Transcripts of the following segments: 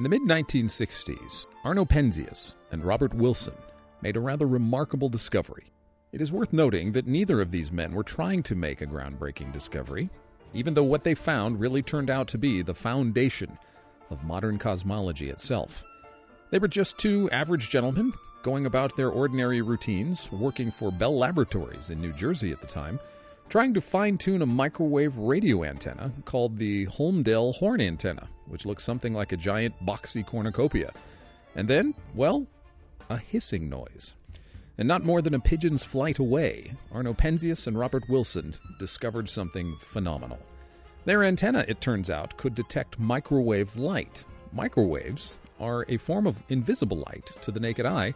In the mid 1960s, Arno Penzias and Robert Wilson made a rather remarkable discovery. It is worth noting that neither of these men were trying to make a groundbreaking discovery, even though what they found really turned out to be the foundation of modern cosmology itself. They were just two average gentlemen going about their ordinary routines, working for Bell Laboratories in New Jersey at the time, trying to fine tune a microwave radio antenna called the Holmdel horn antenna, which looks something like a giant boxy cornucopia. And then, well, a hissing noise. And not more than a pigeon's flight away, Arno Penzias and Robert Wilson discovered something phenomenal. Their antenna, it turns out, could detect microwave light. Microwaves are a form of invisible light to the naked eye,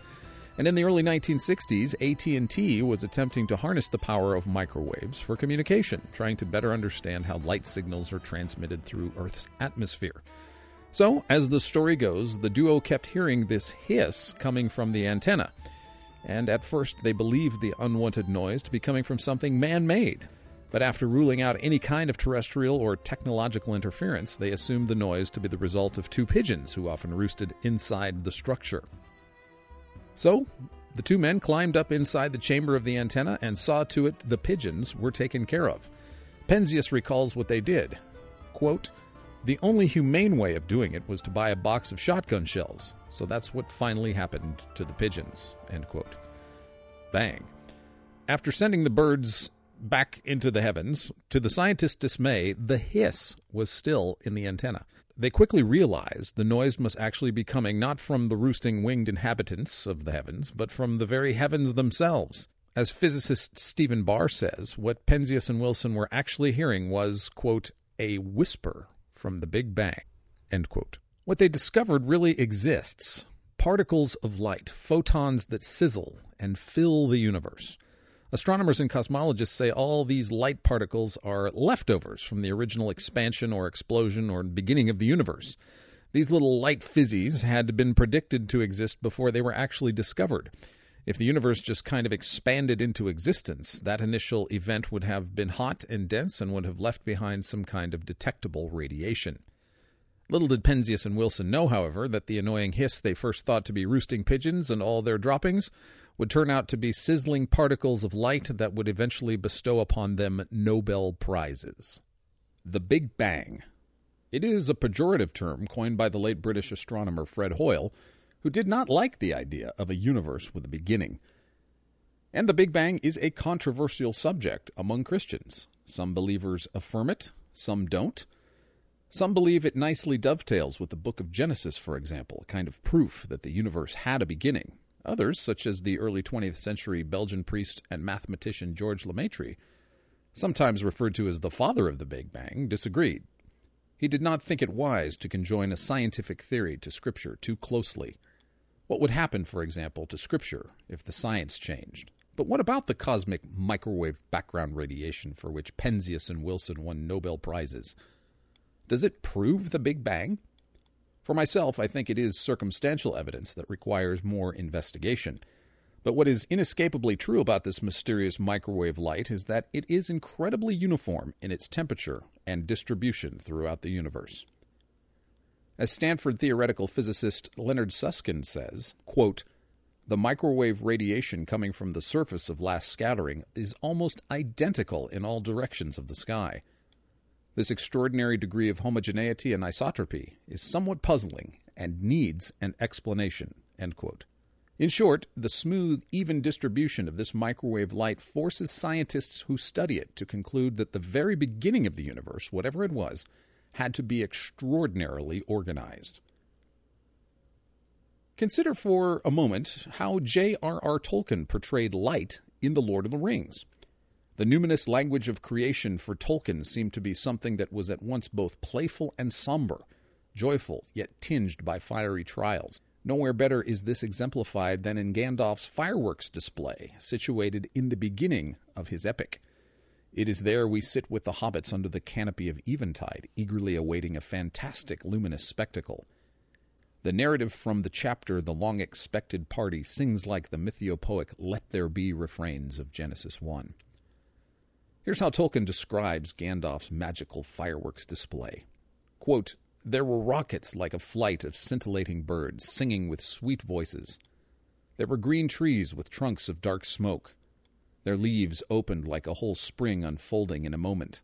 and in the early 1960s, AT&T was attempting to harness the power of microwaves for communication, trying to better understand how light signals are transmitted through Earth's atmosphere. So, as the story goes, the duo kept hearing this hiss coming from the antenna. And at first, they believed the unwanted noise to be coming from something man made. But after ruling out any kind of terrestrial or technological interference, they assumed the noise to be the result of two pigeons who often roosted inside the structure. So, the two men climbed up inside the chamber of the antenna and saw to it the pigeons were taken care of. Penzias recalls what they did. Quote, the only humane way of doing it was to buy a box of shotgun shells, so that's what finally happened to the pigeons. End quote. Bang. After sending the birds back into the heavens, to the scientists' dismay, the hiss was still in the antenna. They quickly realized the noise must actually be coming not from the roosting winged inhabitants of the heavens, but from the very heavens themselves. As physicist Stephen Barr says, what Penzias and Wilson were actually hearing was, quote, a whisper from the Big Bang. End quote. What they discovered really exists particles of light, photons that sizzle and fill the universe. Astronomers and cosmologists say all these light particles are leftovers from the original expansion or explosion or beginning of the universe. These little light fizzies had been predicted to exist before they were actually discovered. If the universe just kind of expanded into existence, that initial event would have been hot and dense and would have left behind some kind of detectable radiation. Little did Penzias and Wilson know, however, that the annoying hiss they first thought to be roosting pigeons and all their droppings would turn out to be sizzling particles of light that would eventually bestow upon them Nobel Prizes. The Big Bang. It is a pejorative term coined by the late British astronomer Fred Hoyle, who did not like the idea of a universe with a beginning. And the Big Bang is a controversial subject among Christians. Some believers affirm it, some don't. Some believe it nicely dovetails with the book of Genesis, for example, a kind of proof that the universe had a beginning. Others, such as the early 20th century Belgian priest and mathematician George Lemaitre, sometimes referred to as the father of the Big Bang, disagreed. He did not think it wise to conjoin a scientific theory to Scripture too closely. What would happen, for example, to Scripture if the science changed? But what about the cosmic microwave background radiation for which Penzias and Wilson won Nobel Prizes? Does it prove the Big Bang? For myself, I think it is circumstantial evidence that requires more investigation. But what is inescapably true about this mysterious microwave light is that it is incredibly uniform in its temperature and distribution throughout the universe. As Stanford theoretical physicist Leonard Susskind says, quote, the microwave radiation coming from the surface of last scattering is almost identical in all directions of the sky. This extraordinary degree of homogeneity and isotropy is somewhat puzzling and needs an explanation. In short, the smooth, even distribution of this microwave light forces scientists who study it to conclude that the very beginning of the universe, whatever it was, had to be extraordinarily organized. Consider for a moment how J.R.R. Tolkien portrayed light in The Lord of the Rings. The numinous language of creation for Tolkien seemed to be something that was at once both playful and somber, joyful yet tinged by fiery trials. Nowhere better is this exemplified than in Gandalf's fireworks display, situated in the beginning of his epic. It is there we sit with the hobbits under the canopy of eventide, eagerly awaiting a fantastic luminous spectacle. The narrative from the chapter The Long Expected Party sings like the mythopoeic Let There Be refrains of Genesis 1. Here's how Tolkien describes Gandalf's magical fireworks display. Quote, There were rockets like a flight of scintillating birds, singing with sweet voices. There were green trees with trunks of dark smoke. Their leaves opened like a whole spring unfolding in a moment,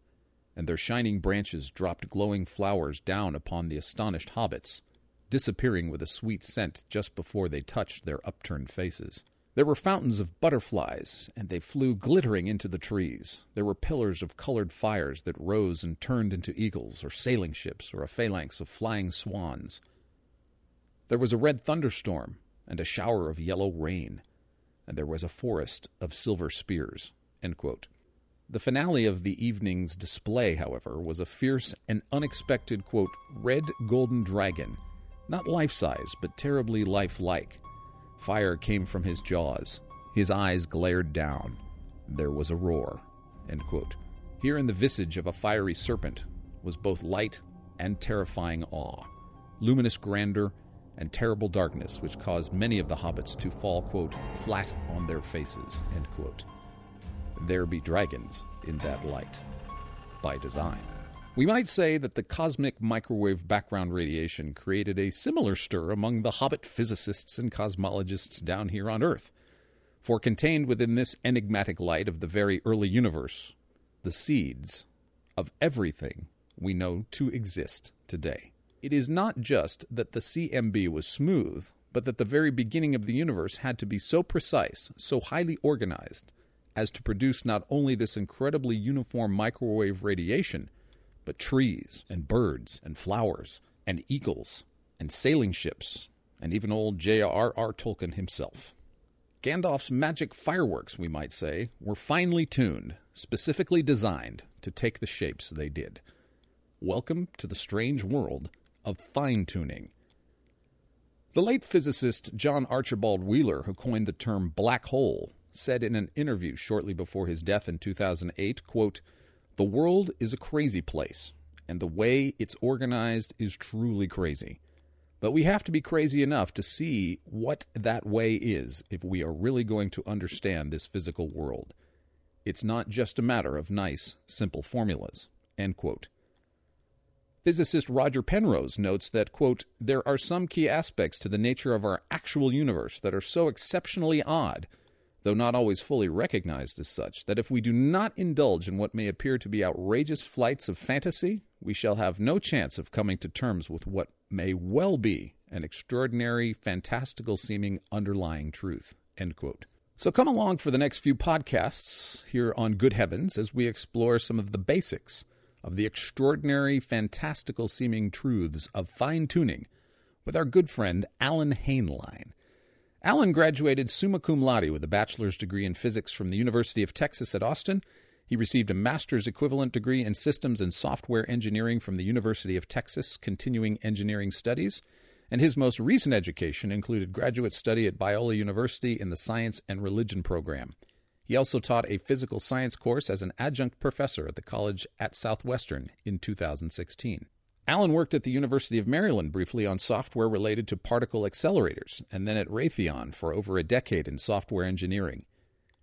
and their shining branches dropped glowing flowers down upon the astonished hobbits, disappearing with a sweet scent just before they touched their upturned faces. There were fountains of butterflies, and they flew glittering into the trees. There were pillars of colored fires that rose and turned into eagles, or sailing ships, or a phalanx of flying swans. There was a red thunderstorm, and a shower of yellow rain, and there was a forest of silver spears. The finale of the evening's display, however, was a fierce and unexpected, quote, red golden dragon, not life size, but terribly lifelike Fire came from his jaws. His eyes glared down. There was a roar. Here in the visage of a fiery serpent was both light and terrifying awe, luminous grandeur, and terrible darkness, which caused many of the hobbits to fall, quote, flat on their faces, There be dragons in that light, by design. We might say that the cosmic microwave background radiation created a similar stir among the hobbit physicists and cosmologists down here on Earth. For contained within this enigmatic light of the very early universe, the seeds of everything we know to exist today. It is not just that the CMB was smooth, but that the very beginning of the universe had to be so precise, so highly organized, as to produce not only this incredibly uniform microwave radiation but trees and birds and flowers and eagles and sailing ships and even old J.R.R. Tolkien himself. Gandalf's magic fireworks, we might say, were finely tuned, specifically designed to take the shapes they did. Welcome to the strange world of fine tuning. The late physicist John Archibald Wheeler, who coined the term black hole, said in an interview shortly before his death in 2008, quote, the world is a crazy place, and the way it's organized is truly crazy. But we have to be crazy enough to see what that way is if we are really going to understand this physical world. It's not just a matter of nice, simple formulas. Physicist Roger Penrose notes that, quote, there are some key aspects to the nature of our actual universe that are so exceptionally odd though not always fully recognized as such, that if we do not indulge in what may appear to be outrageous flights of fantasy, we shall have no chance of coming to terms with what may well be an extraordinary, fantastical seeming underlying truth. So come along for the next few podcasts here on Good Heavens as we explore some of the basics of the extraordinary, fantastical seeming truths of fine tuning with our good friend Allen Hainline. Allen graduated summa cum laude with a bachelor's degree in physics from the University of Texas at Austin. He received a master's equivalent degree in systems and software engineering from the University of Texas Continuing Engineering Studies, and his most recent education included graduate study at Biola University in the Science and Religion program. He also taught a physical science course as an adjunct professor at the college at Southwestern in 2016. Allen worked at the University of Maryland briefly on software related to particle accelerators, and then at Raytheon for over a decade in software engineering.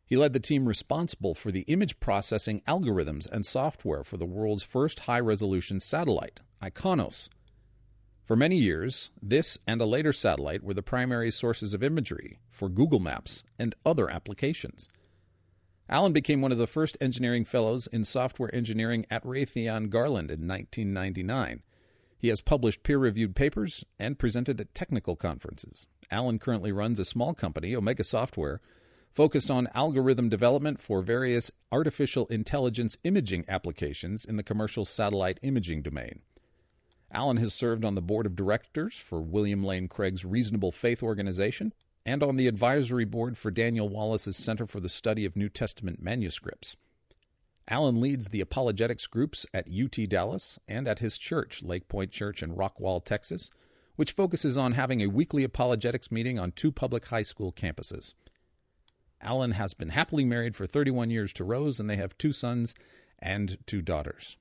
He led the team responsible for the image processing algorithms and software for the world's first high resolution satellite, IKONOS. For many years, this and a later satellite were the primary sources of imagery for Google Maps and other applications. Allen became one of the first engineering fellows in software engineering at Raytheon Garland in 1999 he has published peer reviewed papers and presented at technical conferences. Allen currently runs a small company, Omega Software, focused on algorithm development for various artificial intelligence imaging applications in the commercial satellite imaging domain. Allen has served on the board of directors for William Lane Craig's Reasonable Faith organization and on the advisory board for Daniel Wallace's Center for the Study of New Testament Manuscripts. Allen leads the apologetics groups at UT Dallas and at his church, Lake Pointe Church in Rockwall, Texas, which focuses on having a weekly apologetics meeting on two public high school campuses. Allen has been happily married for 31 years to Rose, and they have two sons and two daughters.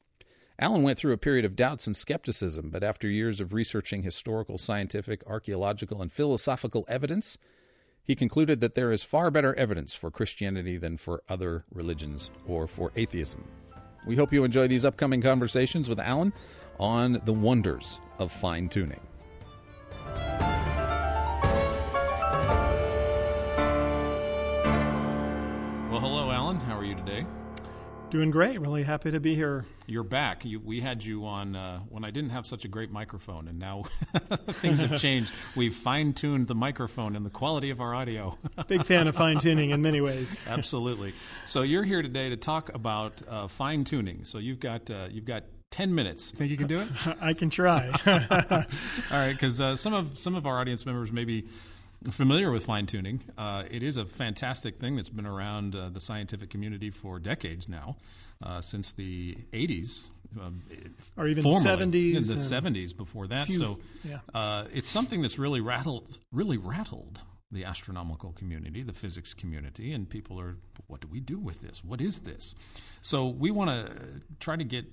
Allen went through a period of doubts and skepticism, but after years of researching historical, scientific, archaeological, and philosophical evidence, he concluded that there is far better evidence for Christianity than for other religions or for atheism. We hope you enjoy these upcoming conversations with Allen on the wonders of fine tuning. Well, hello, Allen. How are you today? Doing great. Really happy to be here. You're back. You, we had you on uh, when I didn't have such a great microphone, and now things have changed. We've fine tuned the microphone and the quality of our audio. Big fan of fine tuning in many ways. Absolutely. So you're here today to talk about uh, fine tuning. So you've got uh, you've got 10 minutes. Think you can do it? I can try. All right, because uh, some of some of our audience members may be familiar with fine tuning. Uh, it is a fantastic thing that's been around uh, the scientific community for decades now, uh, since the 80s. Um, or even the 70s. In the 70s before that. Few, so yeah. Uh, it's something that's really rattled, really rattled the astronomical community, the physics community, and people are, what do we do with this? What is this? So we want to try to get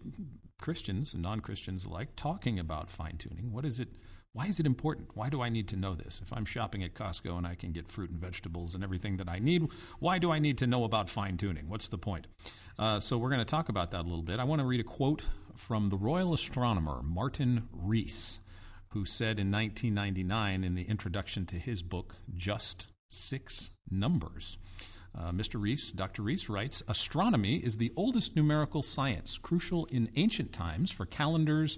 Christians and non Christians alike talking about fine tuning. What is it? Why is it important? Why do I need to know this? If I'm shopping at Costco and I can get fruit and vegetables and everything that I need, why do I need to know about fine tuning? What's the point? Uh, so, we're going to talk about that a little bit. I want to read a quote from the Royal Astronomer, Martin Rees, who said in 1999 in the introduction to his book, Just Six Numbers. Uh, Mr. Rees, Dr. Rees writes Astronomy is the oldest numerical science, crucial in ancient times for calendars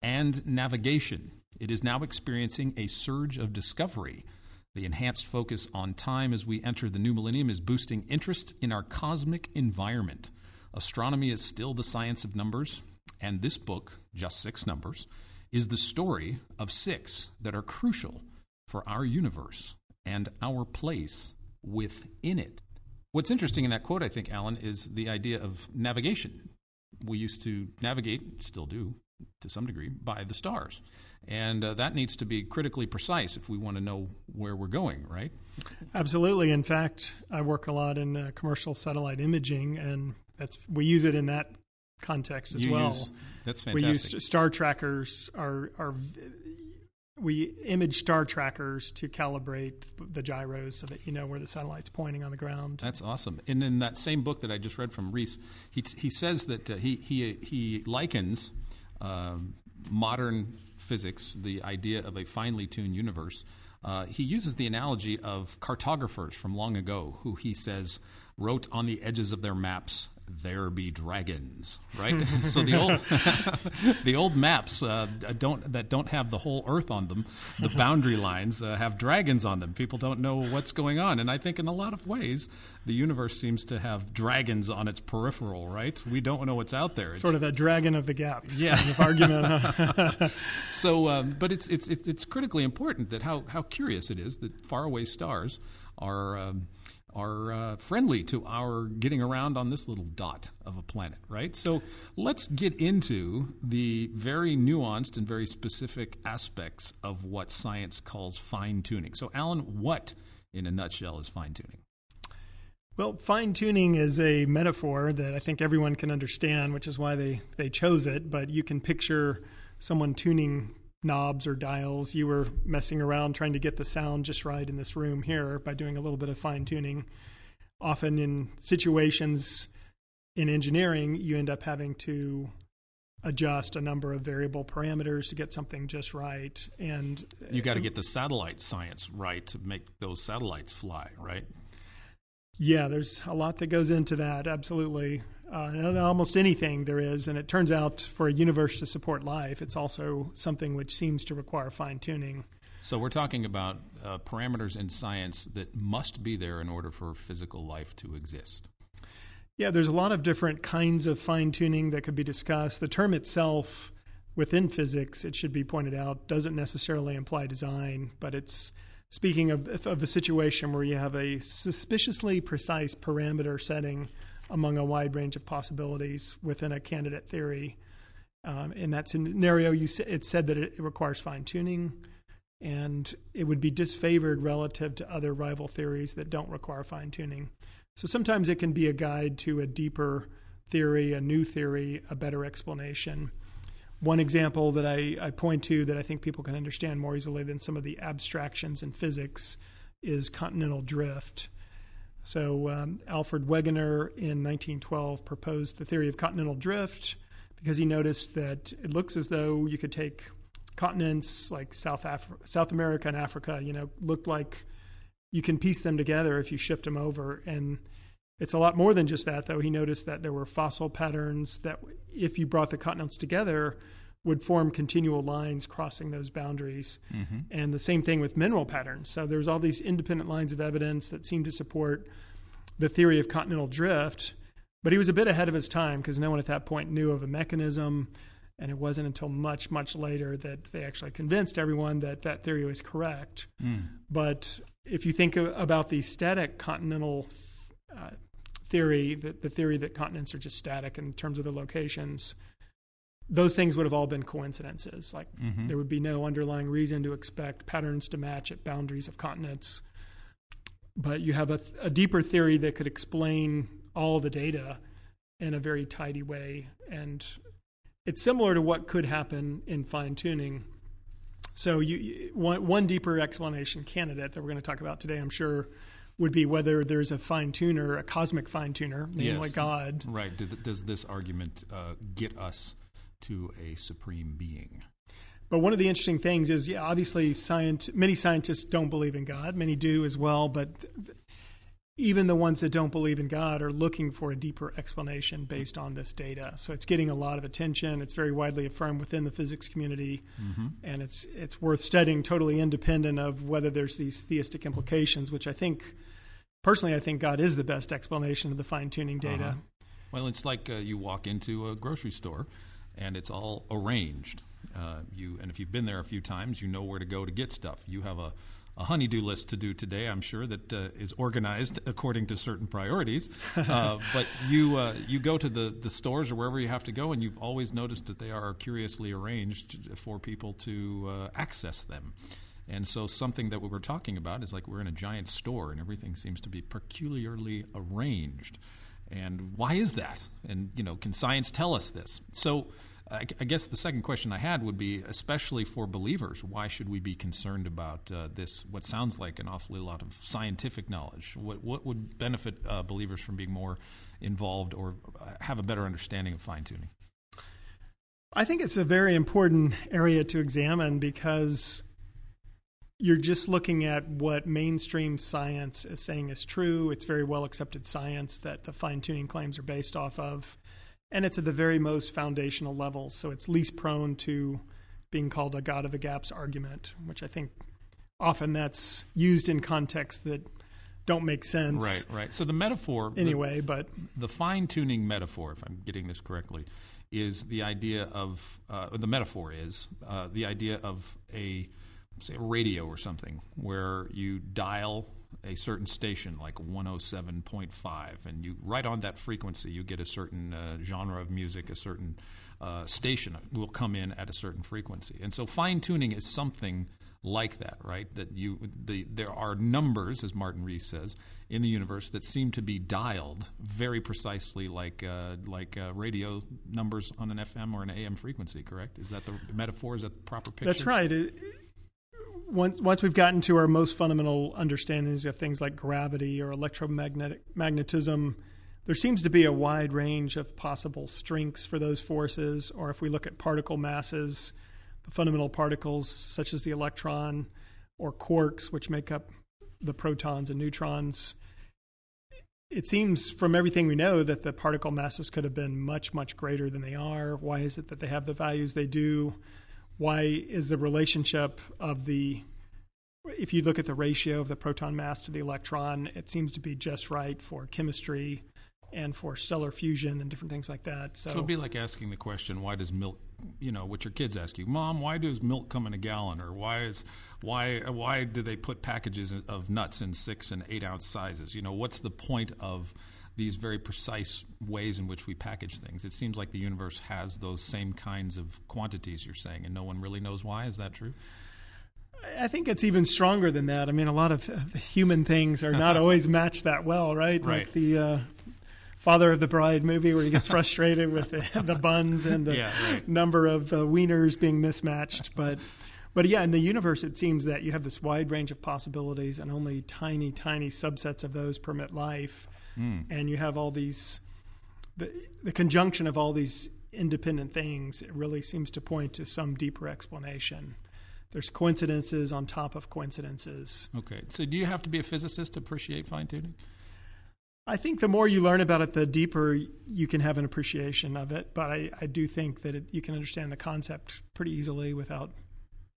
and navigation. It is now experiencing a surge of discovery. The enhanced focus on time as we enter the new millennium is boosting interest in our cosmic environment. Astronomy is still the science of numbers, and this book, Just Six Numbers, is the story of six that are crucial for our universe and our place within it. What's interesting in that quote, I think, Allen, is the idea of navigation. We used to navigate, still do to some degree, by the stars. And uh, that needs to be critically precise if we want to know where we're going, right? Absolutely. In fact, I work a lot in uh, commercial satellite imaging, and that's we use it in that context as you well. Use, that's fantastic. We use star trackers are are we image star trackers to calibrate the gyros so that you know where the satellite's pointing on the ground. That's awesome. And in that same book that I just read from Rees, he he says that uh, he he he likens uh, modern physics, the idea of a finely tuned universe, uh, he uses the analogy of cartographers from long ago who he says wrote on the edges of their maps there be dragons, right? so the old the old maps uh, don't that don't have the whole Earth on them, the boundary lines uh, have dragons on them. People don't know what's going on, and I think in a lot of ways, the universe seems to have dragons on its peripheral, right? We don't know what's out there. It's sort of a dragon of the gaps, yeah. Kind of argument. so, um, but it's it's it's critically important that how how curious it is that faraway stars are. Um, are uh, friendly to our getting around on this little dot of a planet, right? So let's get into the very nuanced and very specific aspects of what science calls fine tuning. So, Allen, what in a nutshell is fine tuning? Well, fine tuning is a metaphor that I think everyone can understand, which is why they, they chose it. But you can picture someone tuning knobs or dials. You were messing around trying to get the sound just right in this room here by doing a little bit of fine tuning. Often in situations in engineering, you end up having to adjust a number of variable parameters to get something just right. And you got to uh, get the satellite science right to make those satellites fly, right? Yeah, there's a lot that goes into that. Absolutely uh, almost anything there is. And it turns out for a universe to support life, it's also something which seems to require fine tuning. So we're talking about uh, parameters in science that must be there in order for physical life to exist. Yeah, there's a lot of different kinds of fine tuning that could be discussed. The term itself within physics, it should be pointed out, doesn't necessarily imply design, but it's speaking of, of a situation where you have a suspiciously precise parameter setting among a wide range of possibilities within a candidate theory. Um, in that scenario, you it said that it, it requires fine tuning, and it would be disfavored relative to other rival theories that don't require fine tuning. So sometimes it can be a guide to a deeper theory, a new theory, a better explanation. One example that I, I point to that I think people can understand more easily than some of the abstractions in physics is continental drift So um, Alfred Wegener in 1912 proposed the theory of continental drift because he noticed that it looks as though you could take continents like South Af- South America and Africa, you know, looked like you can piece them together if you shift them over and it's a lot more than just that though. He noticed that there were fossil patterns that if you brought the continents together would form continual lines crossing those boundaries. Mm-hmm. And the same thing with mineral patterns. So there's all these independent lines of evidence that seem to support the theory of continental drift. But he was a bit ahead of his time because no one at that point knew of a mechanism. And it wasn't until much, much later that they actually convinced everyone that that theory was correct. Mm. But if you think about the static continental uh, theory, the, the theory that continents are just static in terms of their locations, those things would have all been coincidences. Like mm-hmm. there would be no underlying reason to expect patterns to match at boundaries of continents. But you have a, a deeper theory that could explain all the data in a very tidy way. And it's similar to what could happen in fine tuning. So, you, one, one deeper explanation candidate that we're going to talk about today, I'm sure, would be whether there's a fine tuner, a cosmic fine tuner, namely yes. God. Right. Does this argument uh, get us to a supreme being. But one of the interesting things is, yeah, obviously, science, many scientists don't believe in God. Many do as well, but even the ones that don't believe in God are looking for a deeper explanation based on this data. So it's getting a lot of attention. It's very widely affirmed within the physics community, mm-hmm. and it's it's worth studying, totally independent of whether there's these theistic implications. Which I think, personally, I think God is the best explanation of the fine tuning data. Uh-huh. Well, it's like uh, you walk into a grocery store and it's all arranged. Uh, you and if you've been there a few times, you know where to go to get stuff. You have a, a honeydew list to do today. I'm sure that uh, is organized according to certain priorities. Uh, but you uh, you go to the the stores or wherever you have to go, and you've always noticed that they are curiously arranged for people to uh, access them. And so something that we were talking about is like we're in a giant store, and everything seems to be peculiarly arranged. And why is that? And you know, can science tell us this? So I, guess the second question I had would be, especially for believers, why should we be concerned about uh, this? What sounds like an awfully lot of scientific knowledge. What what would benefit uh, believers from being more involved or uh, have a better understanding of fine tuning? I think it's a very important area to examine because you're just looking at what mainstream science is saying is true. It's very well accepted science that the fine tuning claims are based off of. And it's at the very most foundational levels. So it's least prone to being called a God of the gaps argument, which I think often that's used in contexts that don't make sense. Right, right. So the metaphor. Anyway, the, but. The fine tuning metaphor, if I'm getting this correctly, is the idea of. Uh, the metaphor is uh, the idea of a say a radio or something where you dial a certain station like 107.5 and you right on that frequency you get a certain uh, genre of music a certain uh, station will come in at a certain frequency. And so fine tuning is something like that right? That you the, there are numbers as martin rees says in the universe that seem to be dialed very precisely like uh, like uh, radio numbers on an fm or an am frequency correct? Is that the metaphor? Is that the proper picture? That's right. It, once once we've gotten to our most fundamental understandings of things like gravity or electromagnetic magnetism, there seems to be a wide range of possible strengths for those forces. Or if we look at particle masses, the fundamental particles such as the electron or quarks, which make up the protons and neutrons, it seems from everything we know that the particle masses could have been much, much greater than they are. Why is it that they have the values they do? Why is the relationship of the if you look at the ratio of the proton mass to the electron, it seems to be just right for chemistry and for stellar fusion and different things like that. So, so it'd be like asking the question, why does milk, you know, what your kids ask you, Mom, why does milk come in a gallon, or why is why why do they put packages of nuts in six and eight ounce sizes? You know, what's the point of these very precise ways in which we package things. It seems like the universe has those same kinds of quantities you're saying, and no one really knows why. Is that true? I think it's even stronger than that. I mean, a lot of human things are not always matched that well, right? Right. Like the uh, Father of the Bride movie where he gets frustrated with the, the, buns and the yeah, right. number of uh, wieners being mismatched. But But yeah, in the universe, it seems that you have this wide range of possibilities, and only tiny, tiny subsets of those permit life. Mm. And you have all these, the, the conjunction of all these independent things, it really seems to point to some deeper explanation. There's coincidences on top of coincidences. Okay. So, do you have to be a physicist to appreciate fine tuning? I think the more you learn about it, the deeper you can have an appreciation of it. But I, I do think that it, you can understand the concept pretty easily without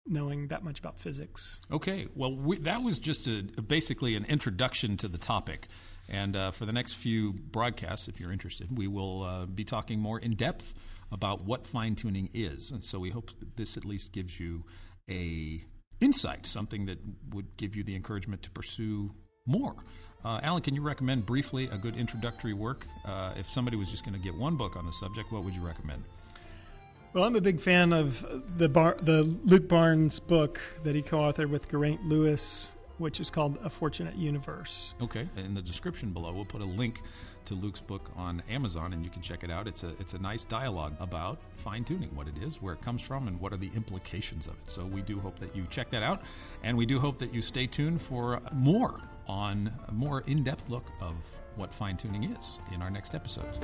knowing that much about physics. Okay, well, we, that was just a, basically an introduction to the topic. And uh, for the next few broadcasts, if you're interested, we will uh, be talking more in depth about what fine tuning is. And so we hope this at least gives you a insight, something that would give you the encouragement to pursue more. Uh, Allen, can you recommend briefly a good introductory work? Uh, if somebody was just going to get one book on the subject, what would you recommend? Well, I'm a big fan of the Bar- the Luke Barnes book that he co-authored with Geraint Lewis, which is called A Fortunate Universe. Okay, in the description below, we'll put a link to Luke's book on Amazon, and you can check it out. It's a it's a nice dialogue about fine tuning, what it is, where it comes from, and what are the implications of it. So we do hope that you check that out, and we do hope that you stay tuned for more on a more in depth look of what fine tuning is in our next episodes.